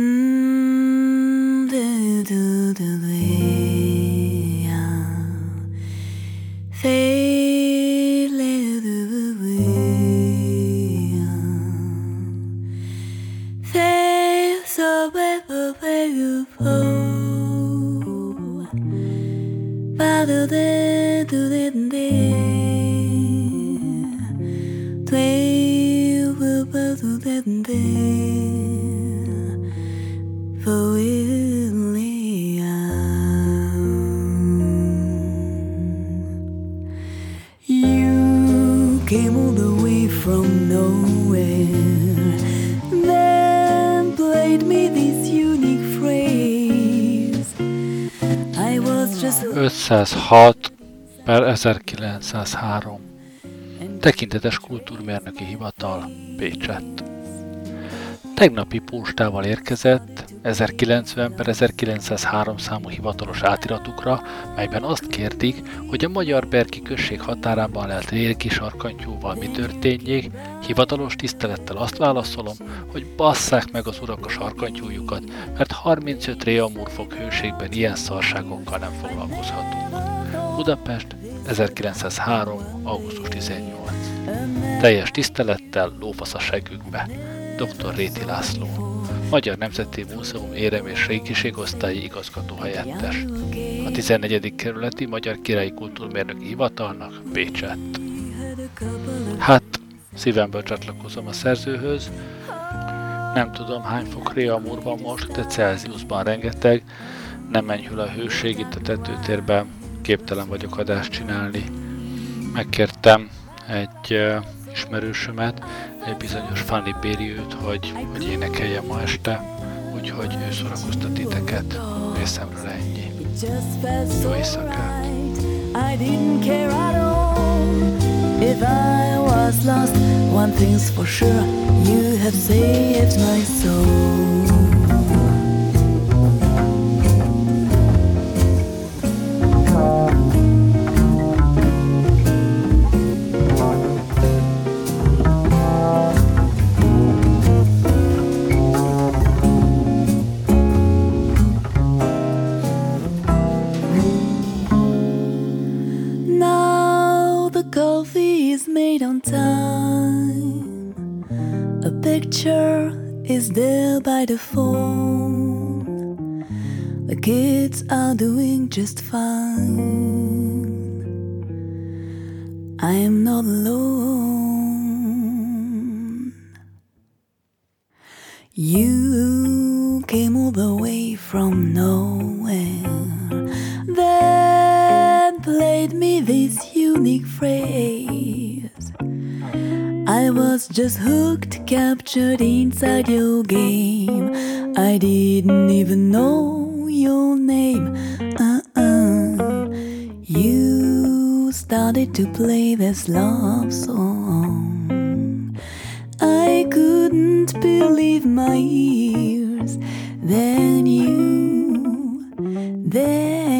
Mm, do, do, do, 506 per 1903. Tekintetes kultúrmérnöki hivatal, Pécsett. Tegnapi postával érkezett 1090 per 1903 számú hivatalos átiratukra, melyben azt kérdik, hogy a magyar Berki község határában lelt régi sarkantyúval mi történjék, hivatalos tisztelettel azt válaszolom, hogy basszák meg az urak a sarkantyújukat, mert 35 reamurfok hőségben ilyen szarságokkal nem foglalkozhatunk. Budapest, 1903. augusztus 18. Teljes tisztelettel lófasz a segükbe. Dr. Réti László. Magyar Nemzeti Múzeum érem és régiségosztályi igazgató helyettes. A 14. kerületi Magyar Királyi Kultúrmérnöki Hivatalnak Pécsett. Hát, szívemből csatlakozom a szerzőhöz. Nem tudom hány fok Réamur van most, de Celsiusban rengeteg. Nem enyhül a hőség itt a tetőtérben, képtelen vagyok adást csinálni. Megkértem egy uh, ismerősömet, egy bizonyos Fanny Bériőt, hogy, hogy énekelje ma este, úgyhogy ő szórakoztat titeket. Részemről ennyi. Jó éjszakát! I didn't care at all if I was lost. One thing's for sure, you have saved my soul. By the phone. The kids are doing just fine. I am not alone. You came all the way from nowhere, then played me this unique phrase. I was just hooked, captured inside your game. I didn't even know your name. Uh-uh. You started to play this love song. I couldn't believe my ears. Then you, then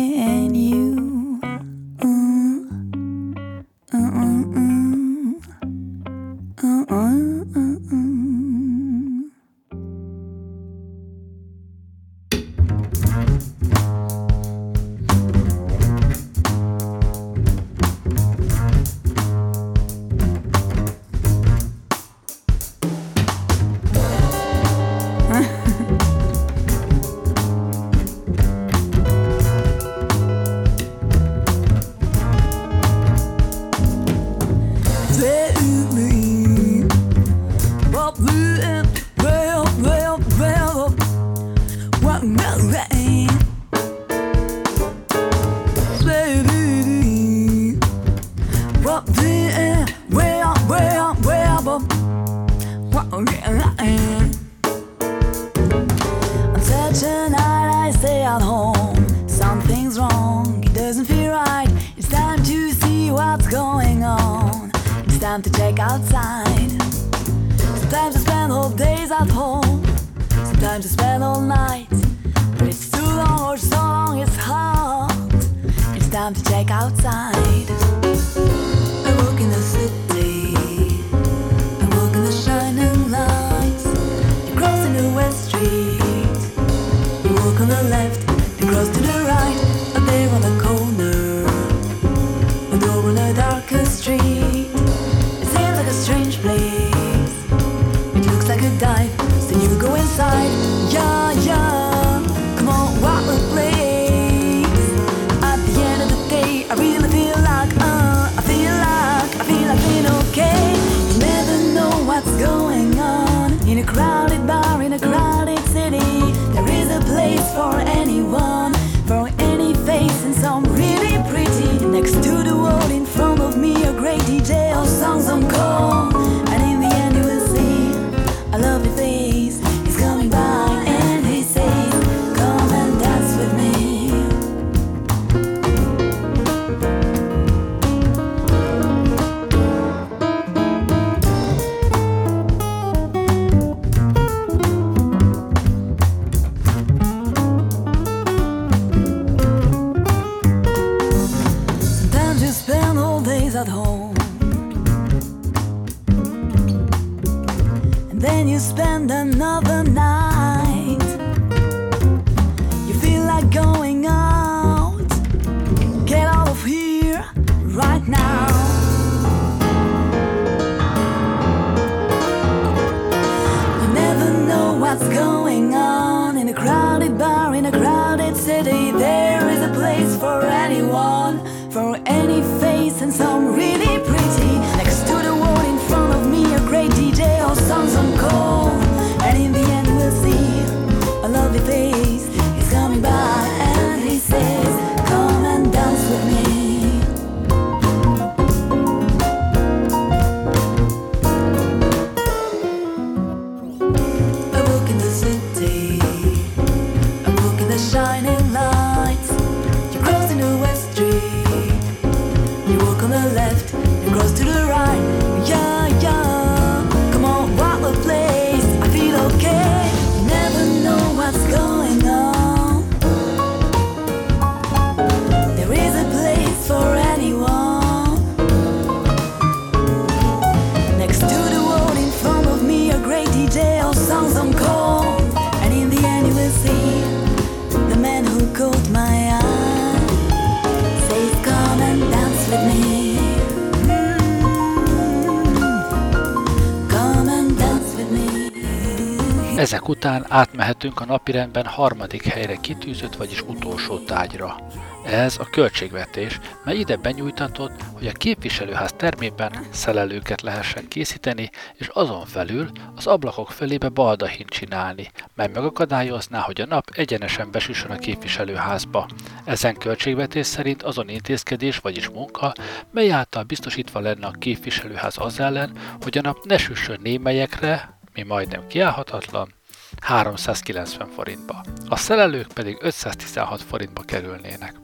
után átmehetünk a napirendben harmadik helyre kitűzött, vagyis utolsó tágyra. Ez a költségvetés, mely ide benyújtatott, hogy a képviselőház termében szelelőket lehessen készíteni, és azon felül az ablakok fölébe baldahin csinálni, mely megakadályozná, hogy a nap egyenesen besüssön a képviselőházba. Ezen költségvetés szerint azon intézkedés, vagyis munka, mely által biztosítva lenne a képviselőház az ellen, hogy a nap ne süssön némelyekre, mi majdnem kiállhatatlan, 390 forintba. A szelelők pedig 516 forintba kerülnének.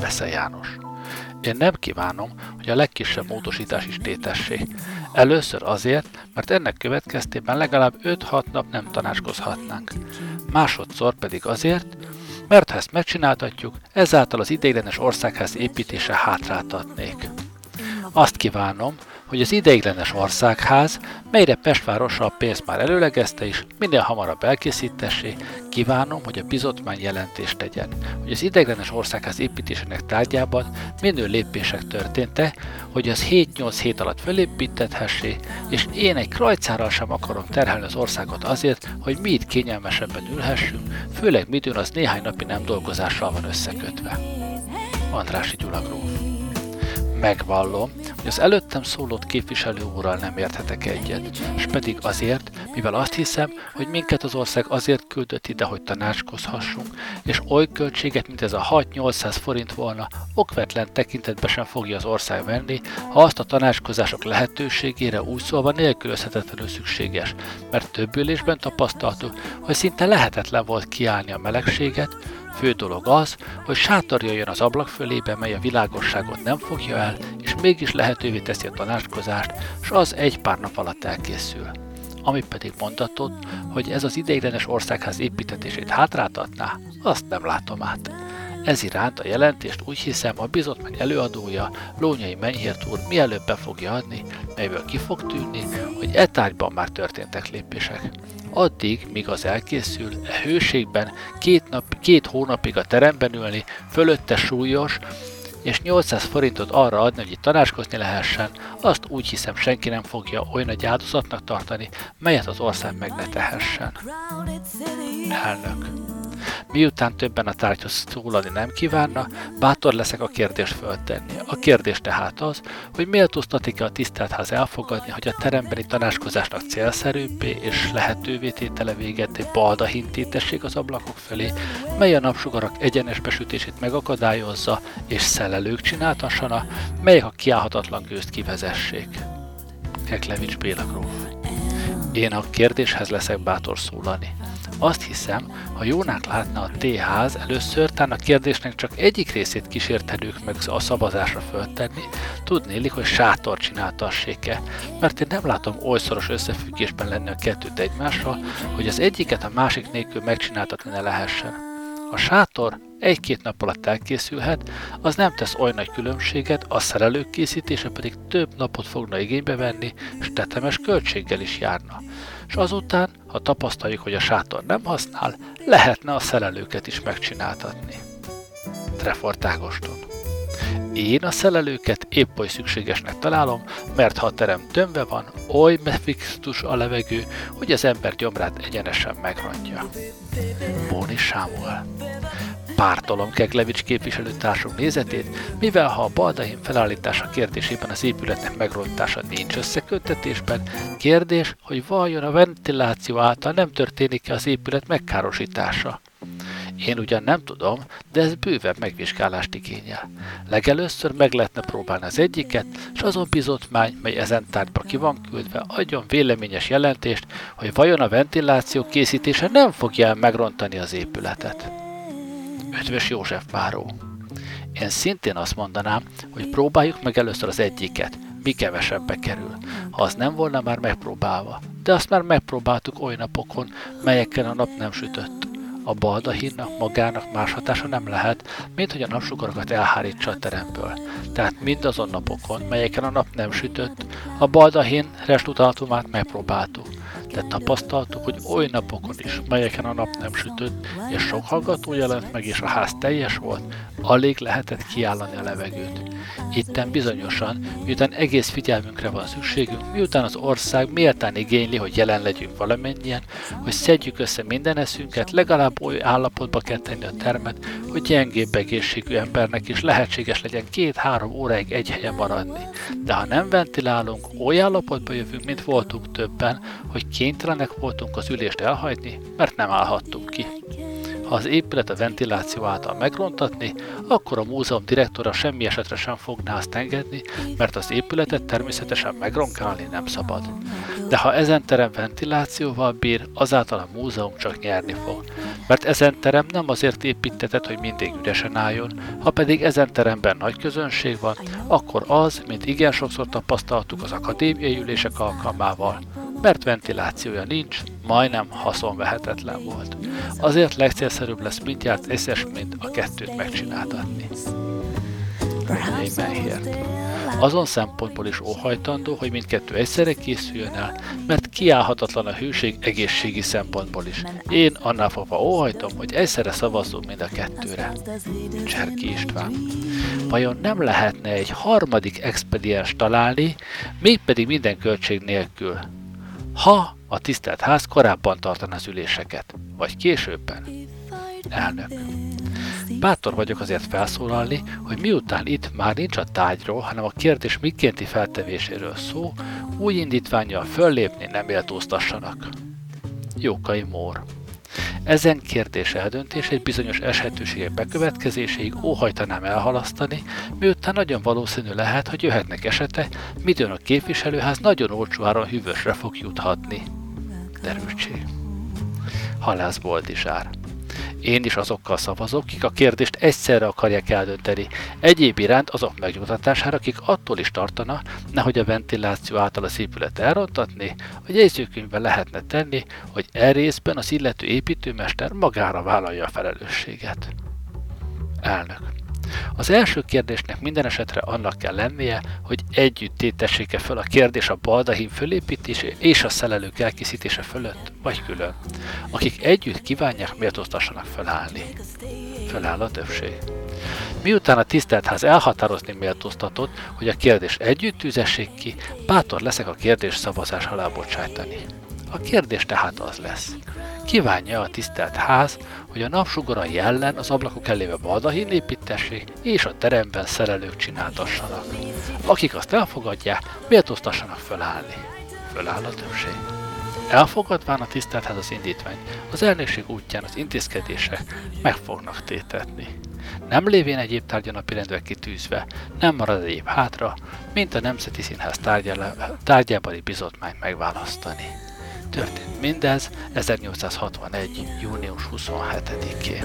Besze János. Én nem kívánom, hogy a legkisebb módosítás is tétessé. Először azért, mert ennek következtében legalább 5-6 nap nem tanácskozhatnánk. Másodszor pedig azért, mert ha ezt megcsináltatjuk, ezáltal az ideiglenes országház építése hátráltatnék. Azt kívánom, hogy az ideiglenes országház, melyre Pestvárosa a pénzt már előlegezte is, minél hamarabb elkészítessé, kívánom, hogy a bizotmány jelentést tegyen, hogy az ideiglenes országház építésének tárgyában minő lépések történte, hogy az 7-8 hét alatt fölépítethessé, és én egy krajcárral sem akarom terhelni az országot azért, hogy mi itt kényelmesebben ülhessünk, főleg midőn az néhány napi nem dolgozással van összekötve. Andrási Gyula. Megvallom, hogy az előttem szólott képviselő úrral nem érthetek egyet, és pedig azért, mivel azt hiszem, hogy minket az ország azért küldött ide, hogy tanácskozhassunk, és oly költséget, mint ez a 6-800 forint volna, okvetlen tekintetbe sem fogja az ország venni, ha azt a tanácskozások lehetőségére úgy szólva nélkülözhetetlenül szükséges, mert több ülésben tapasztaltuk, hogy szinte lehetetlen volt kiállni a melegséget, Fő dolog az, hogy sátor jöjjön az ablak fölébe, mely a világosságot nem fogja el, és mégis lehetővé teszi a tanácskozást, s az egy pár nap alatt elkészül. Ami pedig mondatot, hogy ez az ideiglenes országház építetését hátráltatná, azt nem látom át. Ez iránt a jelentést úgy hiszem a bizotmány előadója, Lónyai Menyhért úr mielőbb be fogja adni, melyből ki fog tűnni, hogy e tárgyban már történtek lépések. Addig, míg az elkészül, e hőségben két, nap, két hónapig a teremben ülni, fölötte súlyos, és 800 forintot arra adni, hogy itt tanácskozni lehessen, azt úgy hiszem senki nem fogja olyan nagy áldozatnak tartani, melyet az ország meg ne tehessen. Elnök. Miután többen a tárgyhoz szólani nem kívánna, bátor leszek a kérdést föltenni. A kérdés tehát az, hogy méltóztatik-e a tiszteltház elfogadni, hogy a terembeli tanácskozásnak célszerűbbé és lehetővé tétele véget egy baldahin tétessék az ablakok felé, mely a napsugarak egyenes besütését megakadályozza, és szelelők csináltassana, melyek a kiállhatatlan gőzt kivezessék. Keklevics Béla gróf. Én a kérdéshez leszek bátor szólani. Azt hiszem, ha jónák látna a T-ház, először tán a kérdésnek csak egyik részét kísértenők meg a szavazásra föltenni, tudnélik, hogy sátor csináltassék-e, mert én nem látom oly szoros összefüggésben lenni a kettőt egymással, hogy az egyiket a másik nélkül megcsináltatni ne lehessen. A sátor egy-két nap alatt elkészülhet, az nem tesz oly nagy különbséget, a szerelők készítése pedig több napot fogna igénybe venni, és tetemes költséggel is járna és azután, ha tapasztaljuk, hogy a sátor nem használ, lehetne a szerelőket is megcsináltatni. Trefort Ágoston én a szelelőket épp oly szükségesnek találom, mert ha a terem tömve van, oly mefixtus a levegő, hogy az ember gyomrát egyenesen megrontja. Bóni Sámuel pártolom Keklevics képviselőtársunk nézetét, mivel ha a baldahin felállítása kérdésében az épületnek megrontása nincs összeköttetésben, kérdés, hogy vajon a ventiláció által nem történik-e az épület megkárosítása. Én ugyan nem tudom, de ez bővebb megvizsgálást igényel. Legelőször meg lehetne próbálni az egyiket, és azon bizotmány, mely ezen tárgyba ki van küldve, adjon véleményes jelentést, hogy vajon a ventiláció készítése nem fogja megrontani az épületet. Ötvös József Báró. Én szintén azt mondanám, hogy próbáljuk meg először az egyiket, mi kevesebbe kerül, ha az nem volna már megpróbálva. De azt már megpróbáltuk oly napokon, melyeken a nap nem sütött. A baldahinnak magának más hatása nem lehet, mint hogy a napsugarakat elhárítsa a teremből. Tehát mindazon napokon, melyeken a nap nem sütött, a baldahin restutatumát megpróbáltuk de tapasztaltuk, hogy oly napokon is, melyeken a nap nem sütött, és sok hallgató jelent meg, és a ház teljes volt, alig lehetett kiállani a levegőt. Itten bizonyosan, miután egész figyelmünkre van szükségünk, miután az ország méltán igényli, hogy jelen legyünk valamennyien, hogy szedjük össze minden eszünket, legalább oly állapotba kell tenni a termet, hogy gyengébb egészségű embernek is lehetséges legyen két-három óráig egy helyen maradni. De ha nem ventilálunk, oly állapotba jövünk, mint voltunk többen, hogy kénytelenek voltunk az ülést elhagyni, mert nem állhattunk ki. Ha az épület a ventiláció által megrontatni, akkor a múzeum direktora semmi esetre sem fogná azt engedni, mert az épületet természetesen megronkálni nem szabad. De ha ezen terem ventilációval bír, azáltal a múzeum csak nyerni fog. Mert ezen terem nem azért építetett, hogy mindig üresen álljon, ha pedig ezen teremben nagy közönség van, akkor az, mint igen sokszor tapasztaltuk az akadémiai ülések alkalmával, mert ventilációja nincs, majdnem haszonvehetetlen volt. Azért legcélszerűbb lesz mindjárt eszes, mint a kettőt megcsináltatni. Azon szempontból is óhajtandó, hogy mindkettő egyszerre készüljön el, mert kiállhatatlan a hőség egészségi szempontból is. Én annál fogva óhajtom, hogy egyszerre szavazzunk mind a kettőre. Cserki István. Vajon nem lehetne egy harmadik expediens találni, mégpedig minden költség nélkül? ha a tisztelt ház korábban tartaná az üléseket, vagy későbben. Elnök. Bátor vagyok azért felszólalni, hogy miután itt már nincs a tájról, hanem a kérdés mikénti feltevéséről szó, új indítványjal föllépni nem méltóztassanak. Jókai Mór. Ezen kérdés egy bizonyos eshetőségek bekövetkezéséig óhajtanám elhalasztani, miután nagyon valószínű lehet, hogy jöhetnek esete, midőn a képviselőház nagyon olcsó áron hűvösre fog juthatni. Derültség. Halász Boldizsár. Én is azokkal szavazok, kik a kérdést egyszerre akarják eldönteni. Egyéb iránt azok megnyugtatására, akik attól is tartana, nehogy a ventiláció által az épület elrontatni, a jegyzőkönyvben lehetne tenni, hogy e részben az illető építőmester magára vállalja a felelősséget. Elnök. Az első kérdésnek minden esetre annak kell lennie, hogy együtt tétessék-e föl a kérdés a baldahin fölépítése és a szelelők elkészítése fölött, vagy külön. Akik együtt kívánják, méltóztassanak felállni. Feláll a többség. Miután a tiszteltház elhatározni méltóztatott, hogy a kérdés együtt tűzessék ki, bátor leszek a kérdés szavazás alá bocsájtani. A kérdés tehát az lesz. Kívánja a tisztelt ház, hogy a napsugarai ellen az ablakok elébe baldahin építessék, és a teremben szerelők csináltassanak. Akik azt elfogadják, méltóztassanak fölállni. Föláll a többség. Elfogadván a tiszteltház az indítványt, az elnökség útján az intézkedések meg fognak tétetni. Nem lévén egyéb tárgya napirendbe kitűzve, nem marad egyéb hátra, mint a Nemzeti Színház tárgyábeli bizotmányt megválasztani. Történt mindez 1861. június 27-én.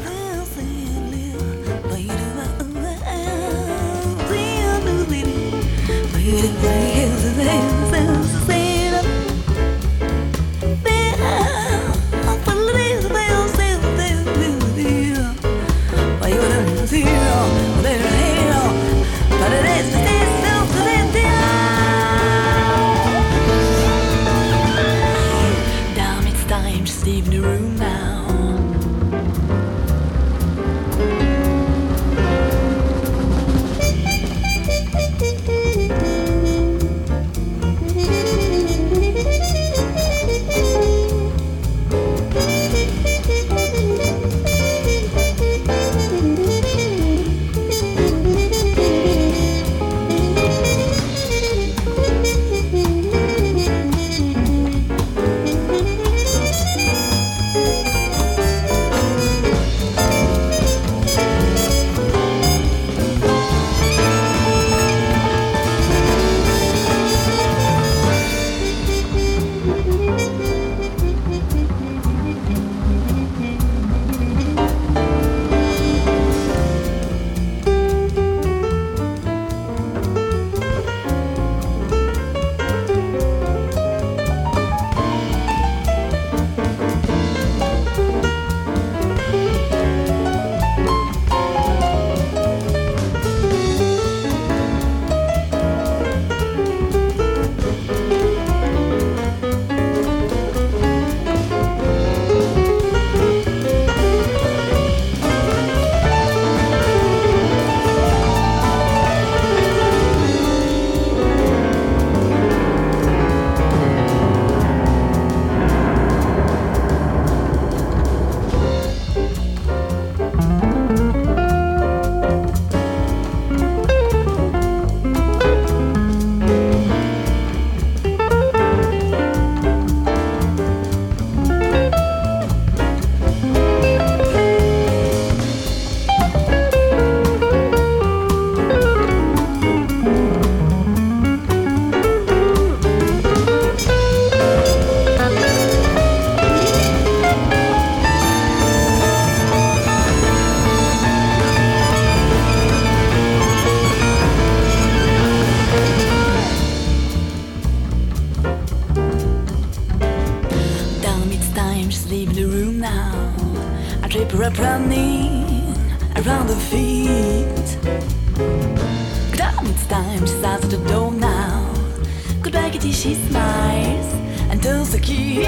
she smiles and turns the key.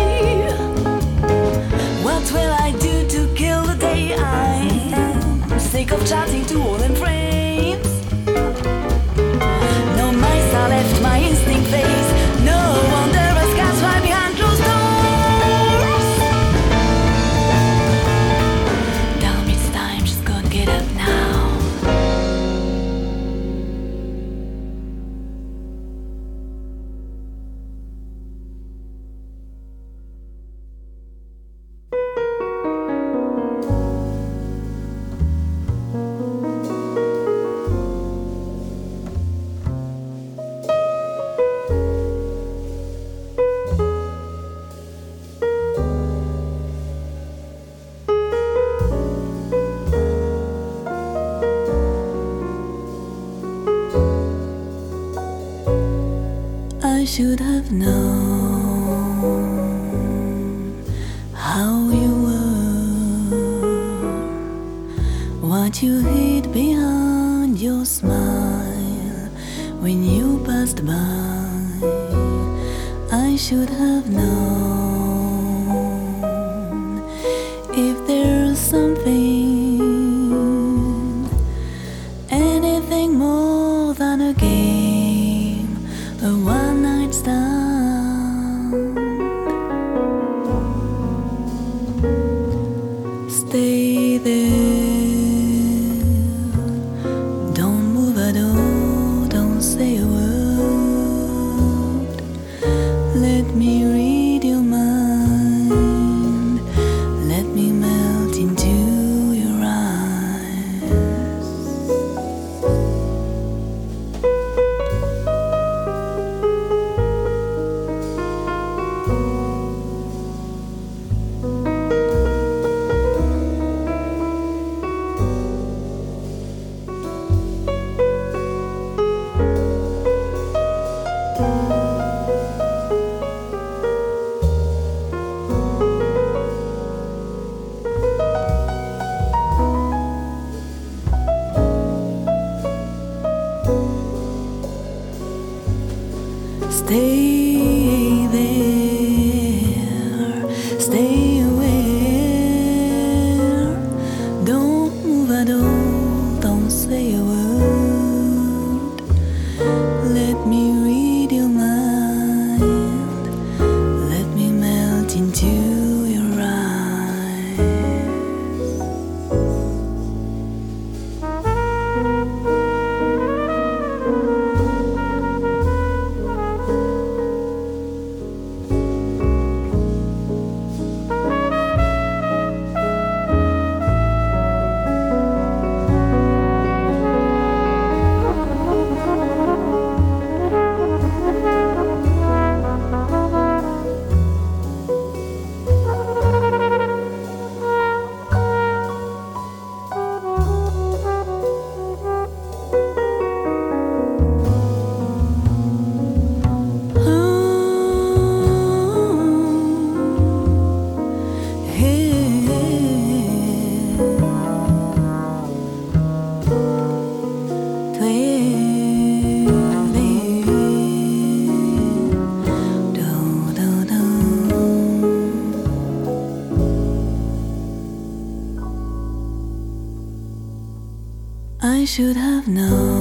What will I do to kill the day? I'm sick of chatting to all in friends No mice are left, my instinct fades. Let me read. Should have known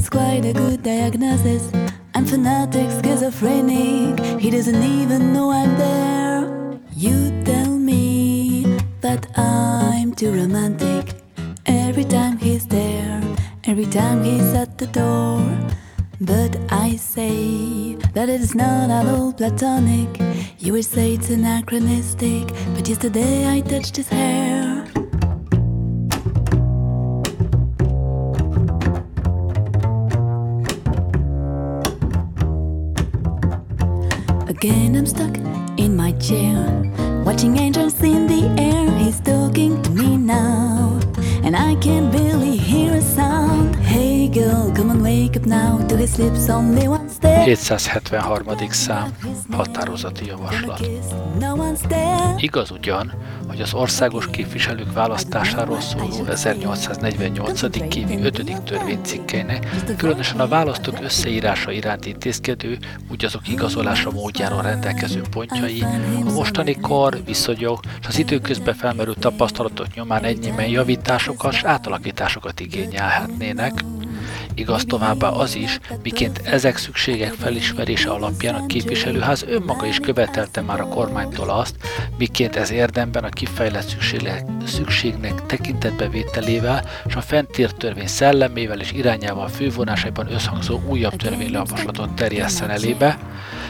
it's quite a good diagnosis. I'm fanatic, schizophrenic. He doesn't even know I'm there. You tell me that I'm too romantic every time he's there, every time he's at the door. But I say that it is not at all platonic. You will say it's anachronistic, but yesterday I touched his hair. Again, I'm stuck in my chair, watching angels in the air. He's talking to me now, and I can barely hear a sound. Hey girl, come on, wake up now. To his lips, only one step. 773. szám, határozati javaslat. Igaz ugyan, hogy az országos képviselők választásáról szóló 1848. évi 5. törvénycikkeinek, különösen a választók összeírása iránt intézkedő, úgy azok igazolása módjáról rendelkező pontjai, a mostani kor, viszonyok és az időközben felmerült tapasztalatok nyomán ennyiben javításokat és átalakításokat igényelhetnének, Igaz továbbá az is, miként ezek szükségek felismerése alapján a képviselőház önmaga is követelte már a kormánytól azt, miként ez érdemben a kifejlett szükségnek, szükségnek tekintetbevételével és a fentírt törvény szellemével és irányával fővonásaiban összhangzó újabb törvényjavaslatot terjesszen elébe,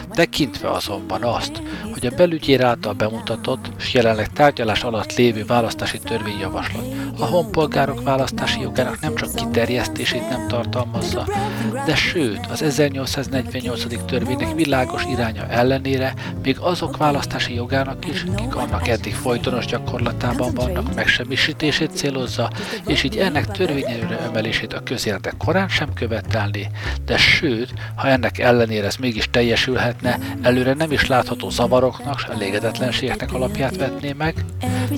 tekintve azonban azt, hogy a belügyér által bemutatott és jelenleg tárgyalás alatt lévő választási törvényjavaslat a honpolgárok választási jogának nem csak kiterjesztését nem tartalmazza, de sőt az 1848. törvénynek világos iránya ellenére még azok választási jogának is, akik annak eddig folytonos gyakorlatában vannak, megsemmisítését célozza, és így ennek törvényelőre emelését a közérdek korán sem követelni, de sőt, ha ennek ellenére ez mégis teljesülhetne, előre nem is látható zavaroknak és elégedetlenségeknek alapját vetné meg,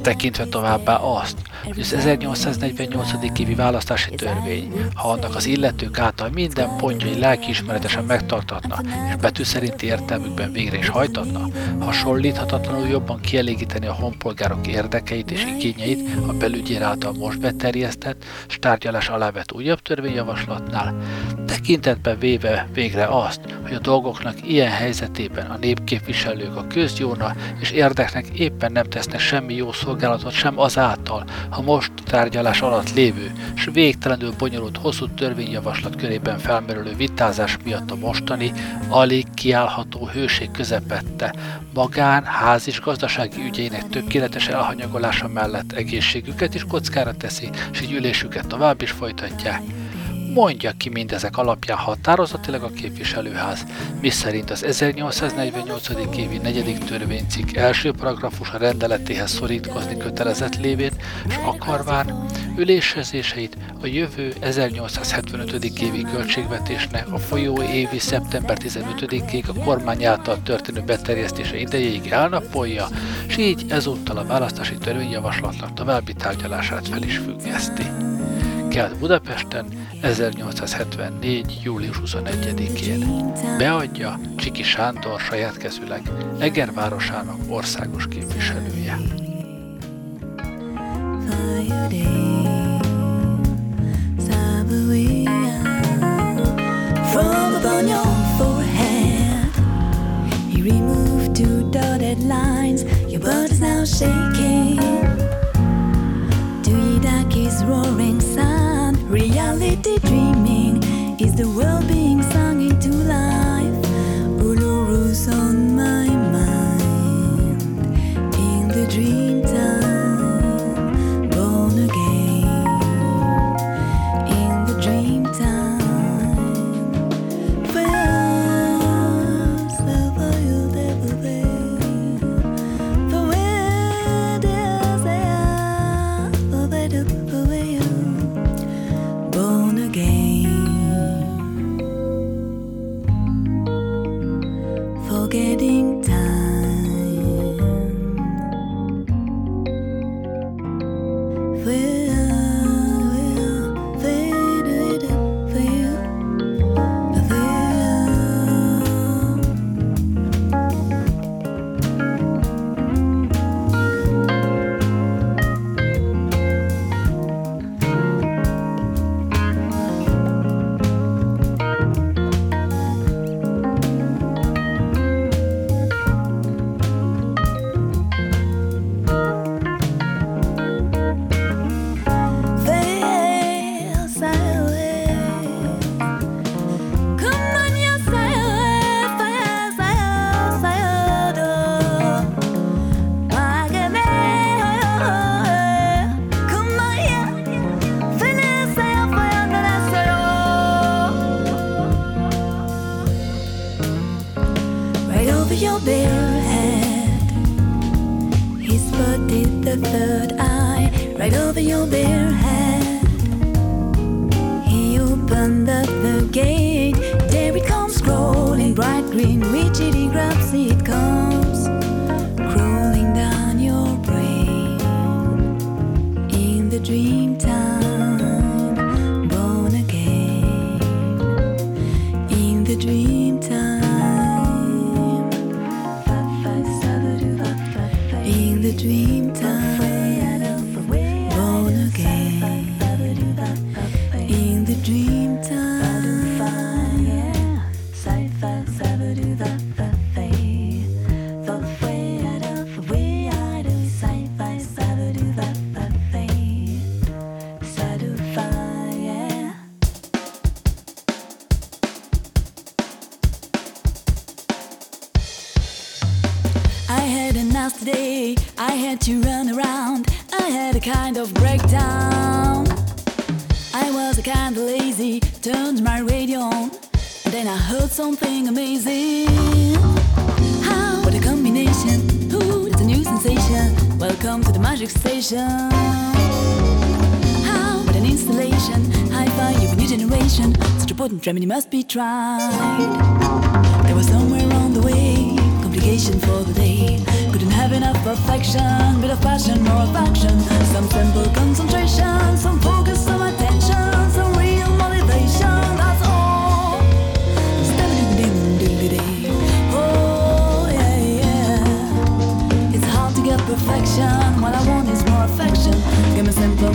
tekintve továbbá azt, hogy az 1848. évi választási törvény, ha annak az illetők által minden pontjai lelkiismeretesen megtartatna, és betű szerinti értelmükben végre is hajtatna, hasonlíthatatlanul jobban kielégíteni a honpolgárok érdekeit és igényeit a belügyér által most beterjesztett, s tárgyalás alá vett újabb törvényjavaslatnál, tekintetben véve végre azt, hogy a dolgoknak ilyen helyzetében a népképviselők a közjóna és érdeknek éppen nem tesznek semmi jó szolgálatot sem azáltal, ha most tárgyalás alatt lévő, s végtelenül bonyolult hosszú törvényjavaslat körében felmerülő vitázás miatt a mostani, alig kiállható hőség közepette, magán, ház és gazdasági ügyeinek tökéletes elhanyagolása mellett egészségüket is kockára teszi, és így ülésüket tovább is folytatják. Mondja ki mindezek alapján határozatilag a képviselőház, miszerint az 1848. évi negyedik törvénycikk első paragrafusa rendeletéhez szorítkozni kötelezett lévén, és akarván ülésezéseit a jövő 1875. évi költségvetésnek a folyó évi szeptember 15-ig a kormány által történő beterjesztése idejéig elnapolja, és így ezúttal a választási törvényjavaslatnak további tárgyalását fel is függeszti. Kelt Budapesten 1874. július 21-én. Beadja Csiki Sándor saját kezüleg Eger városának országos képviselője. Removed two dotted lines. Your blood is now shaking. the world Welcome to the magic station. How about an installation? Hi fi of a new generation. Such a potent remedy must be tried. There was somewhere on the way, complication for the day. Couldn't have enough perfection, bit of passion more of action. Some simple concentration, some focus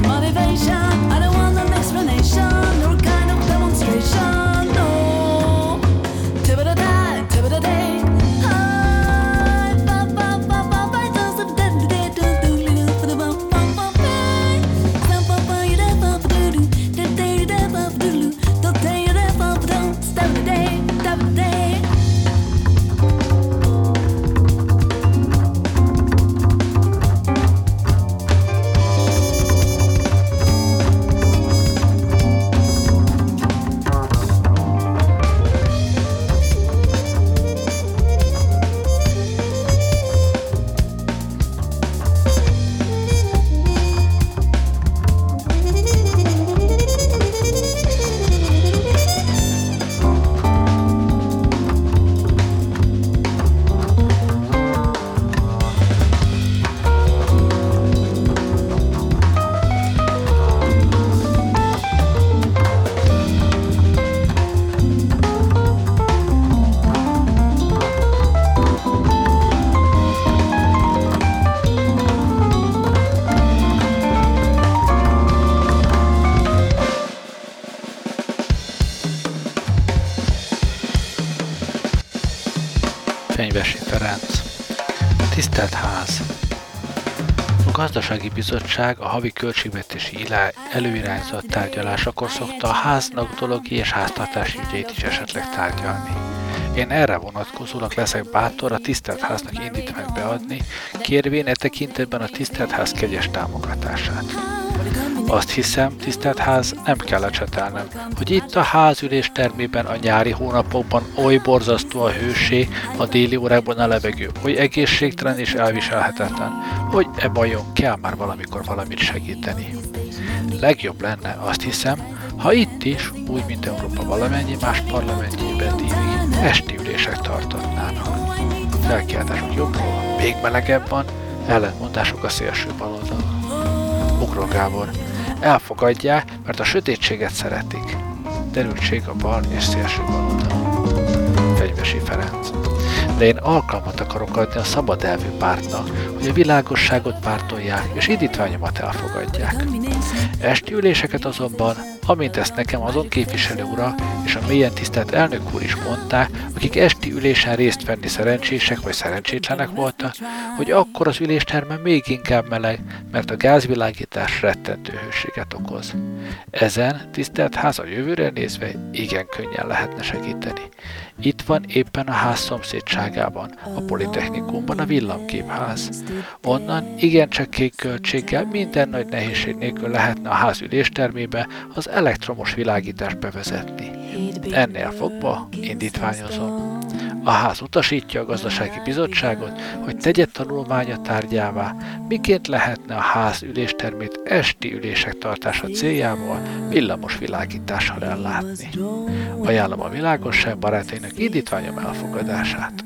motivation. Gazdasági bizottság a havi költségvetési előirányzat tárgyalásakor szokta a háznak dologi és háztartási ügyeit is esetleg tárgyalni. Én erre vonatkozólag leszek bátor a tisztelt háznak indítványt beadni, kérvén e tekintetben a tisztelt ház kegyes támogatását. Azt hiszem, tisztelt ház, nem kell lecsetelnem, hogy itt a házülés termében a nyári hónapokban oly borzasztó a hőség, a déli órákban a levegő, hogy egészségtelen és elviselhetetlen, hogy e bajon kell már valamikor valamit segíteni. Legjobb lenne, azt hiszem, ha itt is, úgy mint Európa valamennyi más parlamentjében dívig, esti ülések tartatnának. Felkiáltások jobbról, még melegebb van, ellentmondások a szélső baloldalon. Ugró Gábor, elfogadják, mert a sötétséget szeretik. Derültség a bal és szélső baloldal. Fegyvesi Ferenc. De én alkalmat akarok adni a szabad elvű pártnak, hogy a világosságot pártolják és indítványomat elfogadják. Esti üléseket azonban, amint ezt nekem azon képviselő ura és a mélyen tisztelt elnök úr is mondták, akik esti ülésen részt venni szerencsések vagy szerencsétlenek voltak, hogy akkor az ülésterme még inkább meleg, mert a gázvilágítás rettentő hőséget okoz. Ezen, tisztelt ház a jövőre nézve, igen könnyen lehetne segíteni. Itt van éppen a ház szomszédságában, a Politechnikumban a villamképház. Onnan igencsak kék költséggel minden nagy nehézség nélkül lehetne a ház üléstermébe az elektromos világítást bevezetni. Ennél fogva indítványozom. A ház utasítja a gazdasági bizottságot, hogy tegye tanulmánya tárgyává, miként lehetne a ház üléstermét esti ülések tartása céljából villamos világítással ellátni. Ajánlom a világosság barátainak indítványom elfogadását.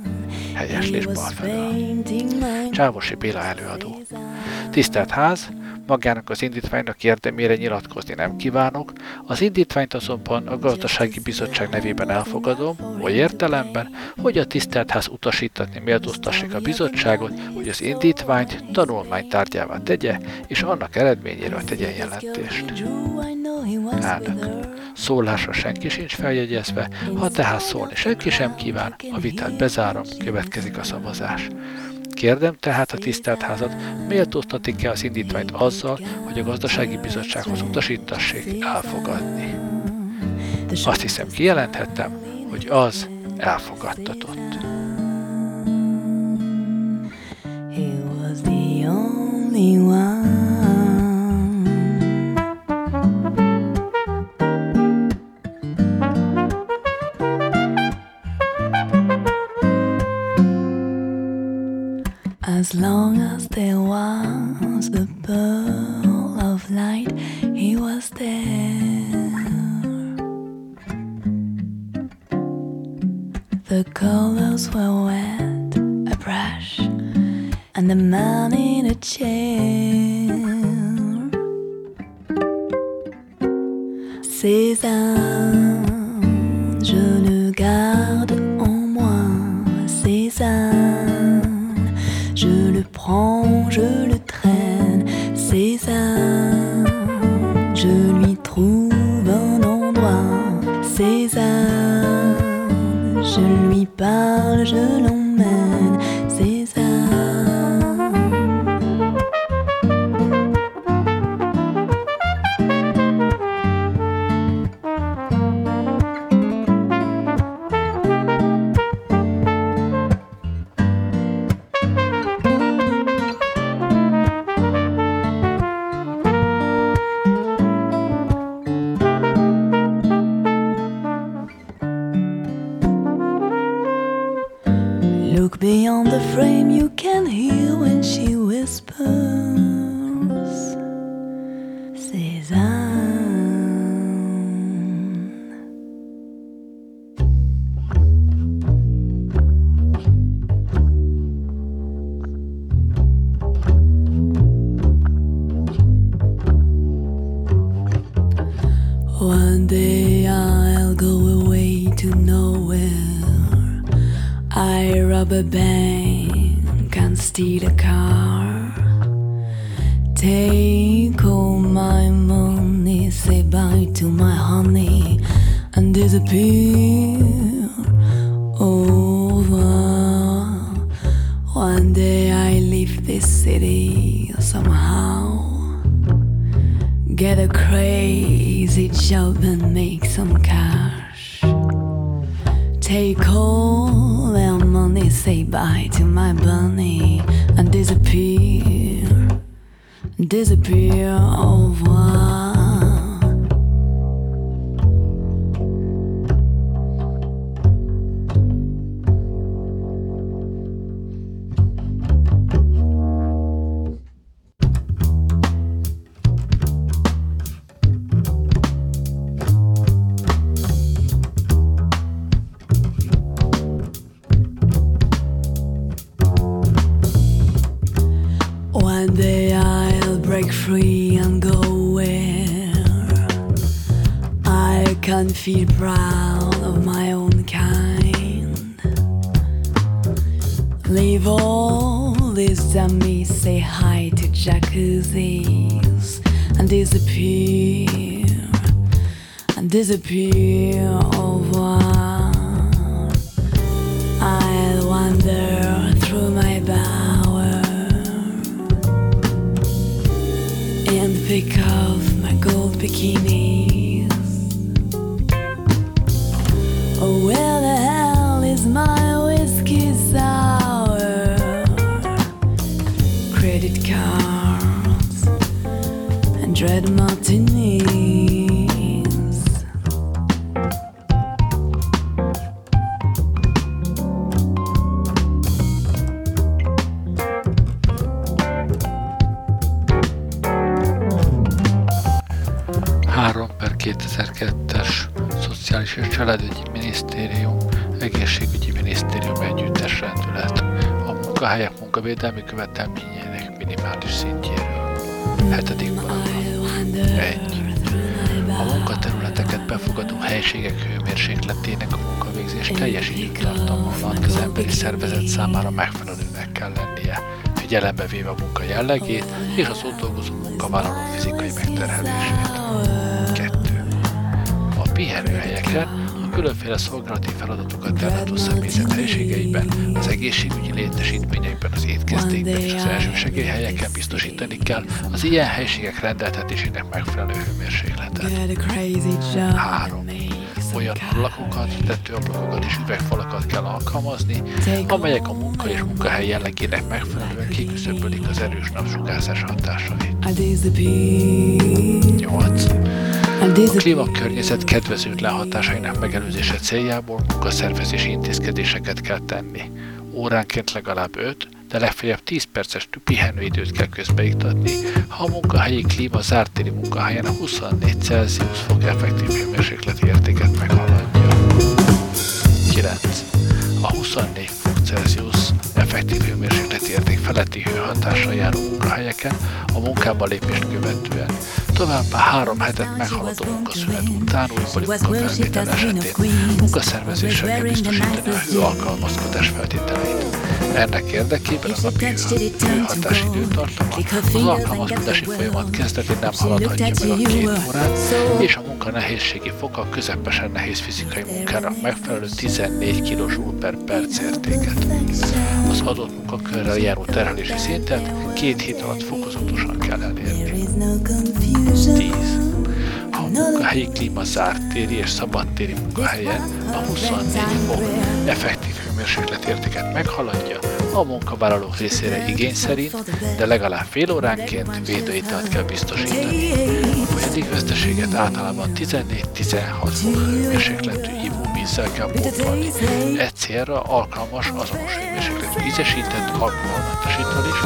Helyeslés balfelől. Csávosi Béla előadó. Tisztelt ház, magának az indítványnak érdemére nyilatkozni nem kívánok, az indítványt azonban a gazdasági bizottság nevében elfogadom, oly értelemben, hogy a tisztelt ház utasítatni méltóztassék a bizottságot, hogy az indítványt tanulmány tárgyává tegye, és annak eredményéről tegyen jelentést. Elnök. Szólásra senki sincs feljegyezve, ha tehát szólni senki sem kíván, a vitát bezárom, következik a szavazás. Kérdem tehát a tisztelt házat, méltóztatik-e az indítványt azzal, hogy a gazdasági bizottsághoz utasítassék elfogadni. Azt hiszem kijelenthettem, hogy az elfogadtatott. He was the only one. As long as there was a pearl of light, he was there. The colors were wet, a brush, and the man in a chair. César, the a car. Take all my money, say bye to my honey, and disappear. Over. One day I leave this city somehow. Get a crazy job and make some cash. Take all say bye to my bunny, and disappear. Disappear, oh, revoir. dread martinis. Három per 2002-es Szociális és Családügyi Minisztérium, Egészségügyi Minisztérium együttes rendület. A munkahelyek munkavédelmi követelményének minimális szintjéről. 7. befogadó helységek hőmérsékletének a munkavégzés teljes időtartama alatt az emberi szervezet számára megfelelőnek kell lennie, figyelembe véve a munka jellegét és az ott dolgozó munkavállaló fizikai megterhelését. 2. A pihenőhelyeken, a különféle szolgálati feladatokat ellátó személyzet helységeiben, az egészségügyi létesítményekben, az étkezdékben és az elsősegélyhelyeken biztosítani kell az ilyen helységek rendeltetésének megfelelő hőmérsékletet. Get a crazy job. Három. Olyan ablakokat, tetőablakokat és üvegfalakat kell alkalmazni, amelyek a munka és munkahely jellegének megfelelően kiküszöbölik az erős napsugárzás hatásait. I disappear. 8. I A klímakörnyezet kedvezőtlen hatásainak megelőzése céljából munkaszervezési intézkedéseket kell tenni. Óránként legalább 5, de legfeljebb 10 perces pihenőidőt kell közbeiktatni, ha a munkahelyi klíma zártéri munkahelyen a 24 Celsius fok effektív hőmérsékleti értéket meghaladja. 9. A 24 fok Celsius effektív hőmérsékleti érték feletti hőhatással járó munkahelyeken a munkába lépést követően továbbá három hetet meghaladó munkaszünet után újbóli munkafelvétel esetén munkaszervezéssel kell biztosítani a hő alkalmazkodás feltételeit. Ennek érdekében a napi hő, hőhatás időtartama az alkalmazkodási folyamat kezdetén nem haladhatja meg a két órát, és a munka nehézségi foka a közepesen nehéz fizikai munkának megfelelő 14 kJ per perc értéket. Az adott munkakörrel járó terhelési szintet két hét alatt fokozatosan kell elérni. There is no confusion. 10. Ha a munkahelyi klíma zárt téri és szabadtéri munkahelyen a 24 fok effektív hőmérséklet értéket meghaladja, a munkavállalók részére igény szerint, de legalább fél óránként védőitalt kell biztosítani. A folyadék veszteséget általában 14-16 fok hőmérsékletű ivóvízzel kell pótolni. E célra alkalmas azonos hőmérsékletű ízesített alkoholmentes ital is,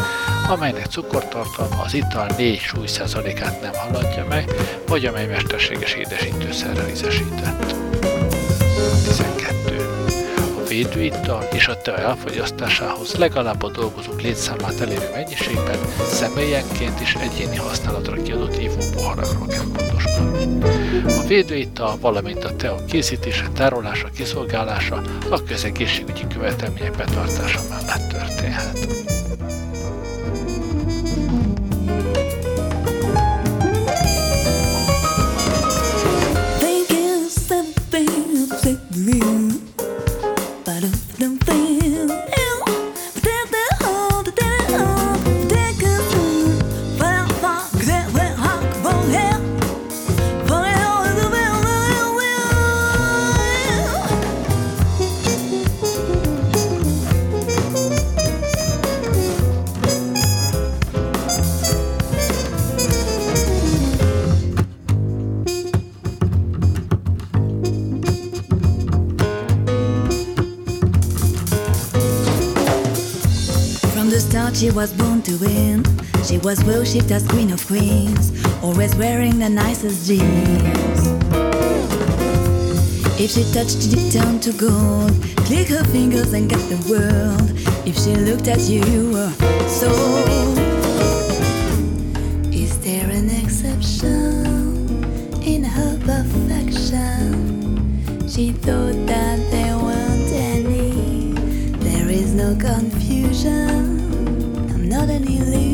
amelynek cukortartalma az ital 4 súlyszázalékát nem haladja meg, vagy amely mesterséges édesítőszerrel ízesített. 12. A védőital és a tea elfogyasztásához legalább a dolgozók létszámát elérő mennyiségben személyenként és egyéni használatra kiadott ivópoharakról kell gondoskodni. A védőital, valamint a tea készítése, tárolása, kiszolgálása a közegészségügyi követelmények betartása mellett történhet. She as queen of queens, always wearing the nicest jeans. If she touched it, turned to gold. Click her fingers and get the world. If she looked at you, uh, you were sold. Is there an exception in her perfection? She thought that there weren't any. There is no confusion. I'm not an illusion.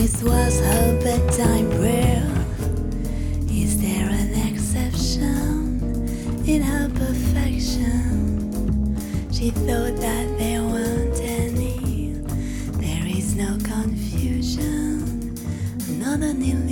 This was her bedtime prayer. Is there an exception in her perfection? She thought that there weren't any. There is no confusion, not an illusion.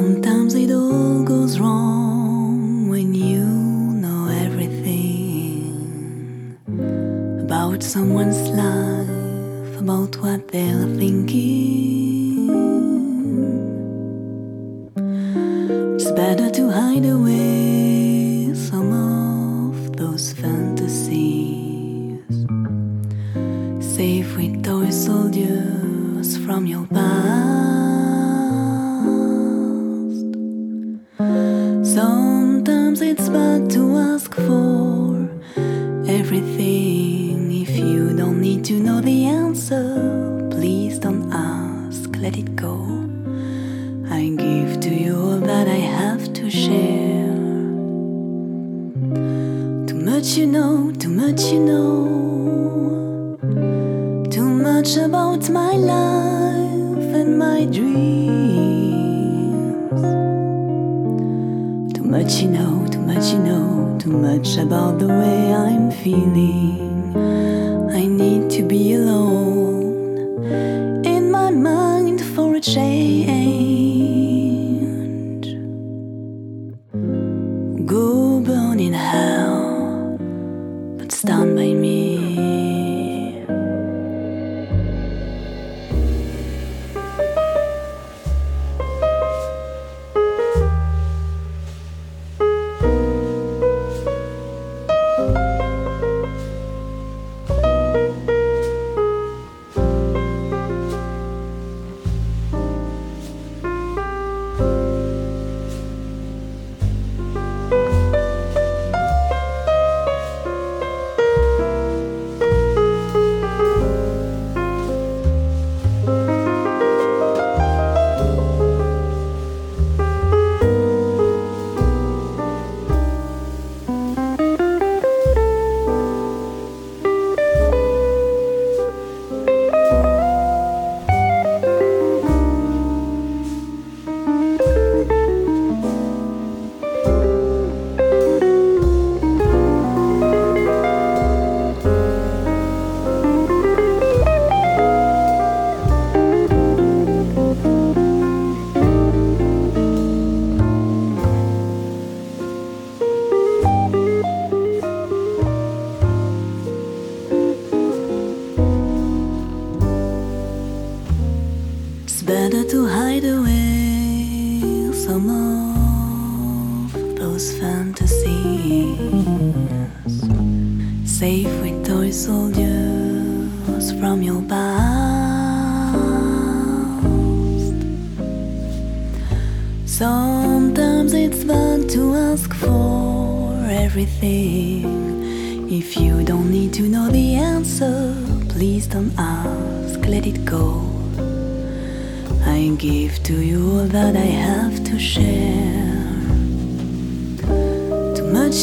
Sometimes it all goes wrong when you know everything about someone's life, about what they're thinking. It's better to hide away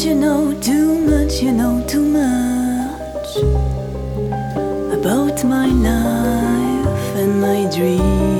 you know, too much you know, too much about my life and my dreams.